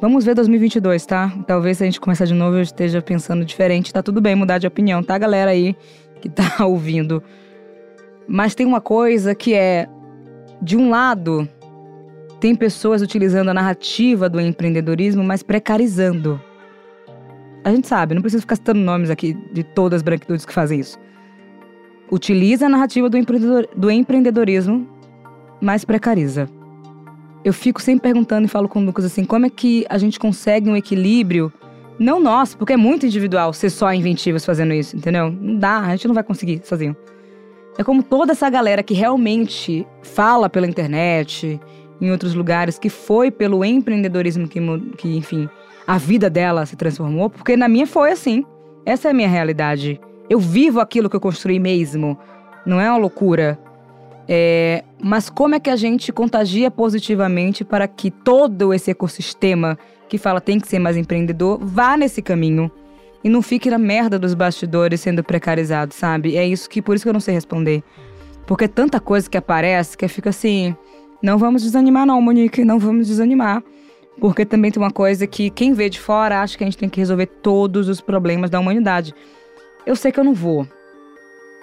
Vamos ver 2022, tá? Talvez se a gente começar de novo eu esteja pensando diferente. Tá tudo bem mudar de opinião, tá, galera aí que tá ouvindo. Mas tem uma coisa que é, de um lado, tem pessoas utilizando a narrativa do empreendedorismo, mas precarizando. A gente sabe, não preciso ficar citando nomes aqui de todas as branquitudes que fazem isso utiliza a narrativa do, empreendedor, do empreendedorismo, mas precariza. Eu fico sempre perguntando e falo com o Lucas assim, como é que a gente consegue um equilíbrio, não nós, porque é muito individual ser só inventivos fazendo isso, entendeu? Não dá, a gente não vai conseguir sozinho. É como toda essa galera que realmente fala pela internet, em outros lugares, que foi pelo empreendedorismo que, que enfim, a vida dela se transformou, porque na minha foi assim. Essa é a minha realidade Eu vivo aquilo que eu construí mesmo. Não é uma loucura. É, mas como é que a gente contagia positivamente para que todo esse ecossistema que fala tem que ser mais empreendedor vá nesse caminho e não fique na merda dos bastidores sendo precarizado, sabe? É isso que por isso que eu não sei responder. Porque é tanta coisa que aparece que fica assim, não vamos desanimar não, Monique, não vamos desanimar. Porque também tem uma coisa que quem vê de fora acha que a gente tem que resolver todos os problemas da humanidade. Eu sei que eu não vou.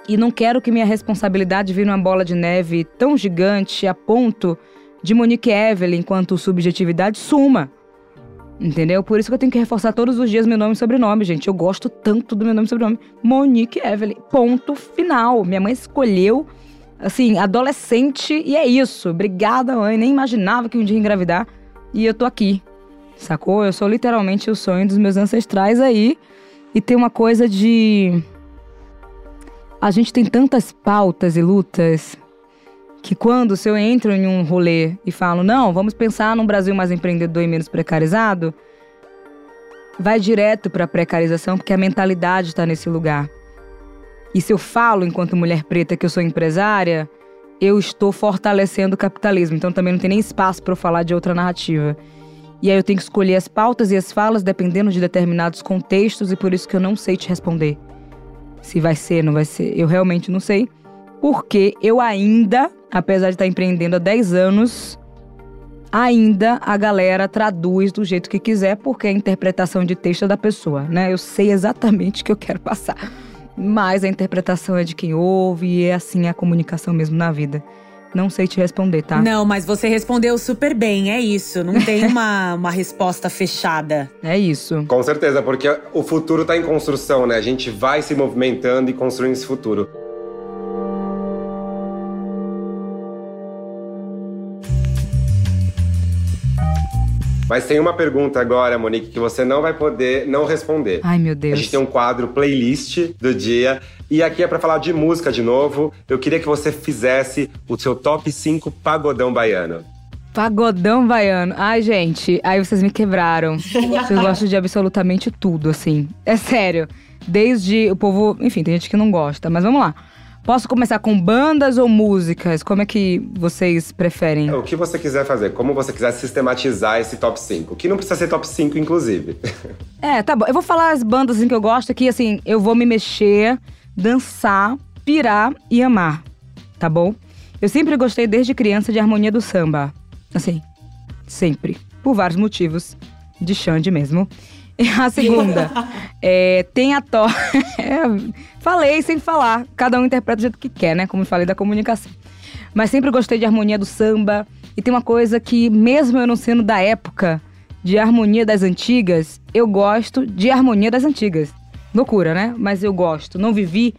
E não quero que minha responsabilidade vire uma bola de neve tão gigante a ponto de Monique Evelyn, enquanto subjetividade, suma. Entendeu? Por isso que eu tenho que reforçar todos os dias meu nome e sobrenome, gente. Eu gosto tanto do meu nome e sobrenome. Monique Evelyn. Ponto final. Minha mãe escolheu, assim, adolescente, e é isso. Obrigada, mãe. Nem imaginava que um dia ia engravidar. E eu tô aqui. Sacou? Eu sou literalmente o sonho dos meus ancestrais aí. E tem uma coisa de. A gente tem tantas pautas e lutas que quando se eu entro em um rolê e falo, não, vamos pensar num Brasil mais empreendedor e menos precarizado, vai direto para a precarização, porque a mentalidade está nesse lugar. E se eu falo, enquanto mulher preta, que eu sou empresária, eu estou fortalecendo o capitalismo. Então também não tem nem espaço para eu falar de outra narrativa. E aí eu tenho que escolher as pautas e as falas dependendo de determinados contextos e por isso que eu não sei te responder. Se vai ser, não vai ser. Eu realmente não sei. Porque eu ainda, apesar de estar empreendendo há 10 anos, ainda a galera traduz do jeito que quiser, porque é a interpretação de texto é da pessoa, né? Eu sei exatamente o que eu quero passar. Mas a interpretação é de quem ouve e é assim a comunicação mesmo na vida. Não sei te responder, tá? Não, mas você respondeu super bem, é isso. Não tem uma, uma resposta fechada. É isso. Com certeza, porque o futuro está em construção, né? A gente vai se movimentando e construindo esse futuro. Mas tem uma pergunta agora, Monique, que você não vai poder não responder. Ai, meu Deus. A gente tem um quadro playlist do dia. E aqui é para falar de música de novo. Eu queria que você fizesse o seu top 5 pagodão baiano. Pagodão baiano. Ai, gente, aí vocês me quebraram. Vocês gostam de absolutamente tudo, assim. É sério. Desde o povo. Enfim, tem gente que não gosta, mas vamos lá. Posso começar com bandas ou músicas? Como é que vocês preferem? É, o que você quiser fazer, como você quiser sistematizar esse top 5. Que não precisa ser top 5, inclusive. É, tá bom. Eu vou falar as bandas assim, que eu gosto, que assim, eu vou me mexer, dançar, pirar e amar. Tá bom? Eu sempre gostei desde criança de harmonia do samba. Assim, sempre. Por vários motivos. De Xande mesmo. A segunda, é, tem a to... É, falei sem falar. Cada um interpreta do jeito que quer, né? Como eu falei da comunicação. Mas sempre gostei de harmonia do samba. E tem uma coisa que, mesmo eu não sendo da época de harmonia das antigas, eu gosto de harmonia das antigas. Loucura, né? Mas eu gosto. Não vivi,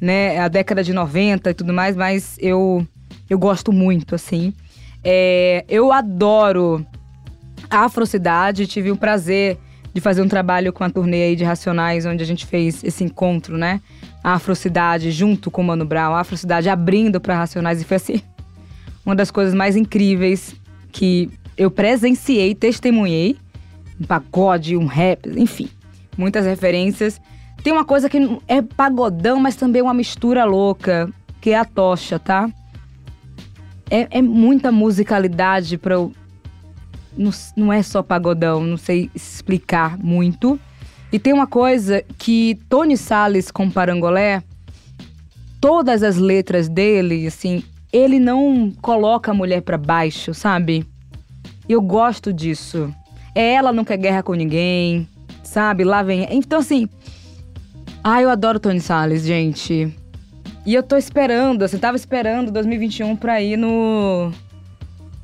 né, a década de 90 e tudo mais, mas eu, eu gosto muito, assim. É, eu adoro a afrocidade, tive o prazer de fazer um trabalho com a turnê aí de Racionais, onde a gente fez esse encontro, né? A Afrocidade junto com o Mano Brown, a Afrocidade abrindo para Racionais e foi assim, uma das coisas mais incríveis que eu presenciei, testemunhei, um pagode, um rap, enfim, muitas referências. Tem uma coisa que é pagodão, mas também uma mistura louca, que é a tocha, tá? É, é muita musicalidade para não, não é só pagodão, não sei explicar muito. E tem uma coisa que Tony Salles com Parangolé, todas as letras dele, assim, ele não coloca a mulher para baixo, sabe? Eu gosto disso. É ela não quer guerra com ninguém, sabe? Lá vem. Então, assim. Ah, eu adoro Tony Salles, gente. E eu tô esperando, assim, tava esperando 2021 pra ir no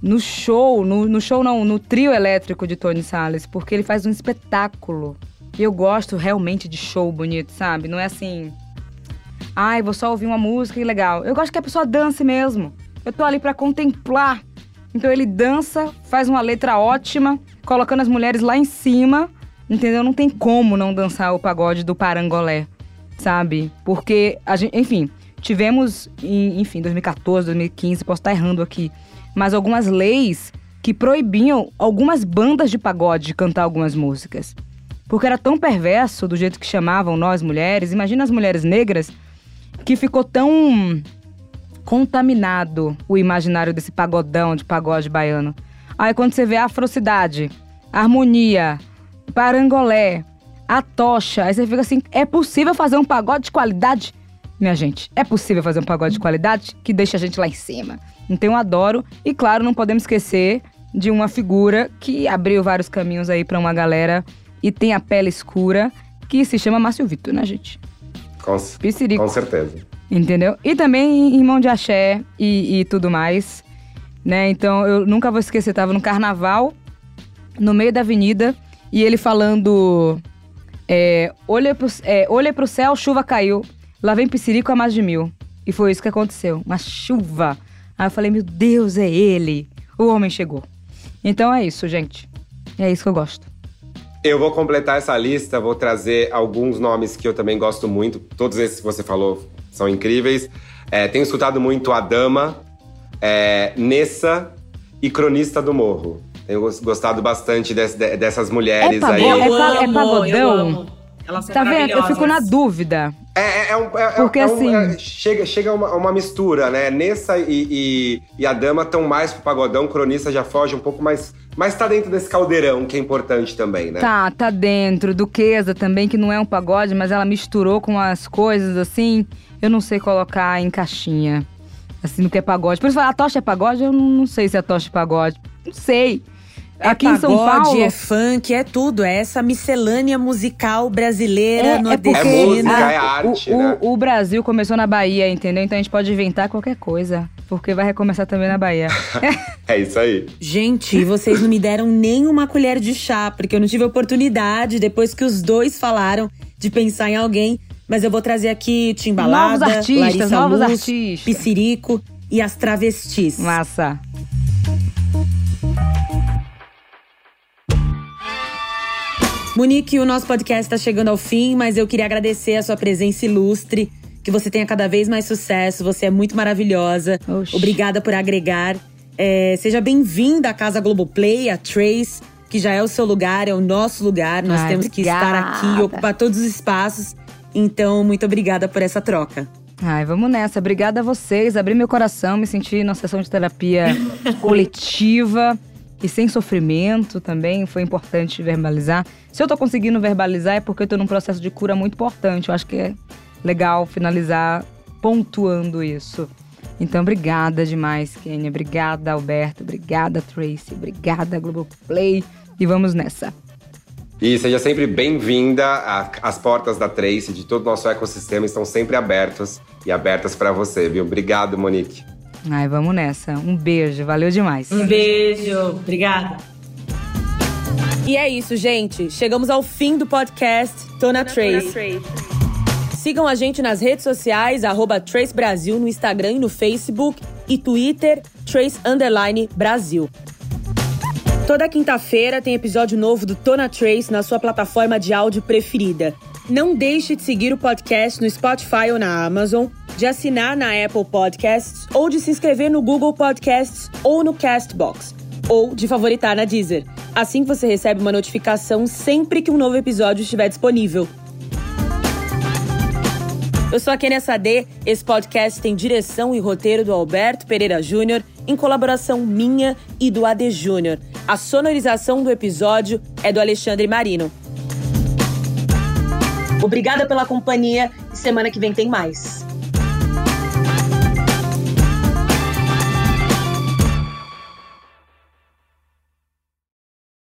no show, no, no show não, no trio elétrico de Tony Salles, porque ele faz um espetáculo. E eu gosto realmente de show bonito, sabe? Não é assim, ai, vou só ouvir uma música e legal. Eu gosto que a pessoa dance mesmo. Eu tô ali para contemplar. Então ele dança, faz uma letra ótima, colocando as mulheres lá em cima, entendeu? Não tem como não dançar o pagode do Parangolé, sabe? Porque a gente, enfim, tivemos em, enfim, 2014, 2015, posso estar errando aqui, mas algumas leis que proibiam algumas bandas de pagode de cantar algumas músicas. Porque era tão perverso do jeito que chamavam nós mulheres. Imagina as mulheres negras que ficou tão contaminado o imaginário desse pagodão de pagode baiano. Aí quando você vê a afrocidade, harmonia, parangolé, a tocha, aí você fica assim, é possível fazer um pagode de qualidade? Minha gente, é possível fazer um pagode de qualidade que deixa a gente lá em cima. Então eu adoro. E claro, não podemos esquecer de uma figura que abriu vários caminhos aí para uma galera e tem a pele escura, que se chama Márcio Vitor, né, gente? Com, com certeza. Entendeu? E também irmão de axé e, e tudo mais. Né? Então eu nunca vou esquecer, tava no carnaval, no meio da avenida, e ele falando. É, olha, pro, é, olha pro céu, chuva caiu. Lá vem Piscirico a mais de mil. E foi isso que aconteceu. Uma chuva. Aí eu falei, meu Deus, é ele. O homem chegou. Então é isso, gente. É isso que eu gosto. Eu vou completar essa lista, vou trazer alguns nomes que eu também gosto muito. Todos esses que você falou são incríveis. É, tenho escutado muito a Dama, é, Nessa e Cronista do Morro. Tenho gostado bastante desse, dessas mulheres é aí. É, pa, é pagodão? tá vendo? Eu fico na dúvida. É, é, é, um, é, Porque, é um, assim... É, chega chega uma, uma mistura, né? Nessa e, e, e, a Dama estão mais pro pagodão, Cronista já foge um pouco mais... Mas tá dentro desse caldeirão, que é importante também, né? Tá, tá dentro. Duquesa também, que não é um pagode, mas ela misturou com as coisas, assim eu não sei colocar em caixinha. Assim, no que é pagode. Por isso, a tocha é pagode, eu não, sei se a tocha é pagode. Não sei. É Aqui pagode, em São Paulo. É funk, é tudo. É essa miscelânea musical brasileira, é, nordestina. É, é música, é arte. O, né? o, o, Brasil começou na Bahia, entendeu? Então a gente pode inventar qualquer coisa. Porque vai recomeçar também na Bahia. é isso aí. Gente, vocês não me deram nem uma colher de chá, porque eu não tive oportunidade, depois que os dois falaram de pensar em alguém. Mas eu vou trazer aqui Timbalada, novos artistas, Larissa novos Luz, artistas. Piscirico e as travestis. Massa. Monique, o nosso podcast está chegando ao fim, mas eu queria agradecer a sua presença ilustre, que você tenha cada vez mais sucesso, você é muito maravilhosa. Oxi. Obrigada por agregar. É, seja bem-vinda à Casa Globoplay, a Trace, que já é o seu lugar, é o nosso lugar. Nós Ai, temos obrigada. que estar aqui, ocupar todos os espaços. Então, muito obrigada por essa troca. Ai, vamos nessa. Obrigada a vocês. Abri meu coração, me senti na sessão de terapia coletiva e sem sofrimento também. Foi importante verbalizar. Se eu tô conseguindo verbalizar é porque eu tô num processo de cura muito importante. Eu acho que é legal finalizar pontuando isso. Então, obrigada demais, Kênia. Obrigada, Alberto. Obrigada, Tracy. Obrigada, Globoplay. E vamos nessa. E seja sempre bem-vinda. As portas da Trace, de todo o nosso ecossistema, estão sempre abertas e abertas para você, viu? Obrigado, Monique. Ai, vamos nessa. Um beijo, valeu demais. Um beijo, obrigada. E é isso, gente. Chegamos ao fim do podcast Tona Trace. Trace. Sigam a gente nas redes sociais, arroba Trace Brasil, no Instagram e no Facebook e Twitter, Trace Underline Brasil. Toda quinta-feira tem episódio novo do Tona Trace na sua plataforma de áudio preferida. Não deixe de seguir o podcast no Spotify ou na Amazon, de assinar na Apple Podcasts ou de se inscrever no Google Podcasts ou no Castbox, ou de favoritar na Deezer. Assim você recebe uma notificação sempre que um novo episódio estiver disponível. Eu sou a Kenia Sade. Esse podcast tem direção e roteiro do Alberto Pereira Júnior, em colaboração minha e do AD Júnior. A sonorização do episódio é do Alexandre Marino. Obrigada pela companhia e semana que vem tem mais.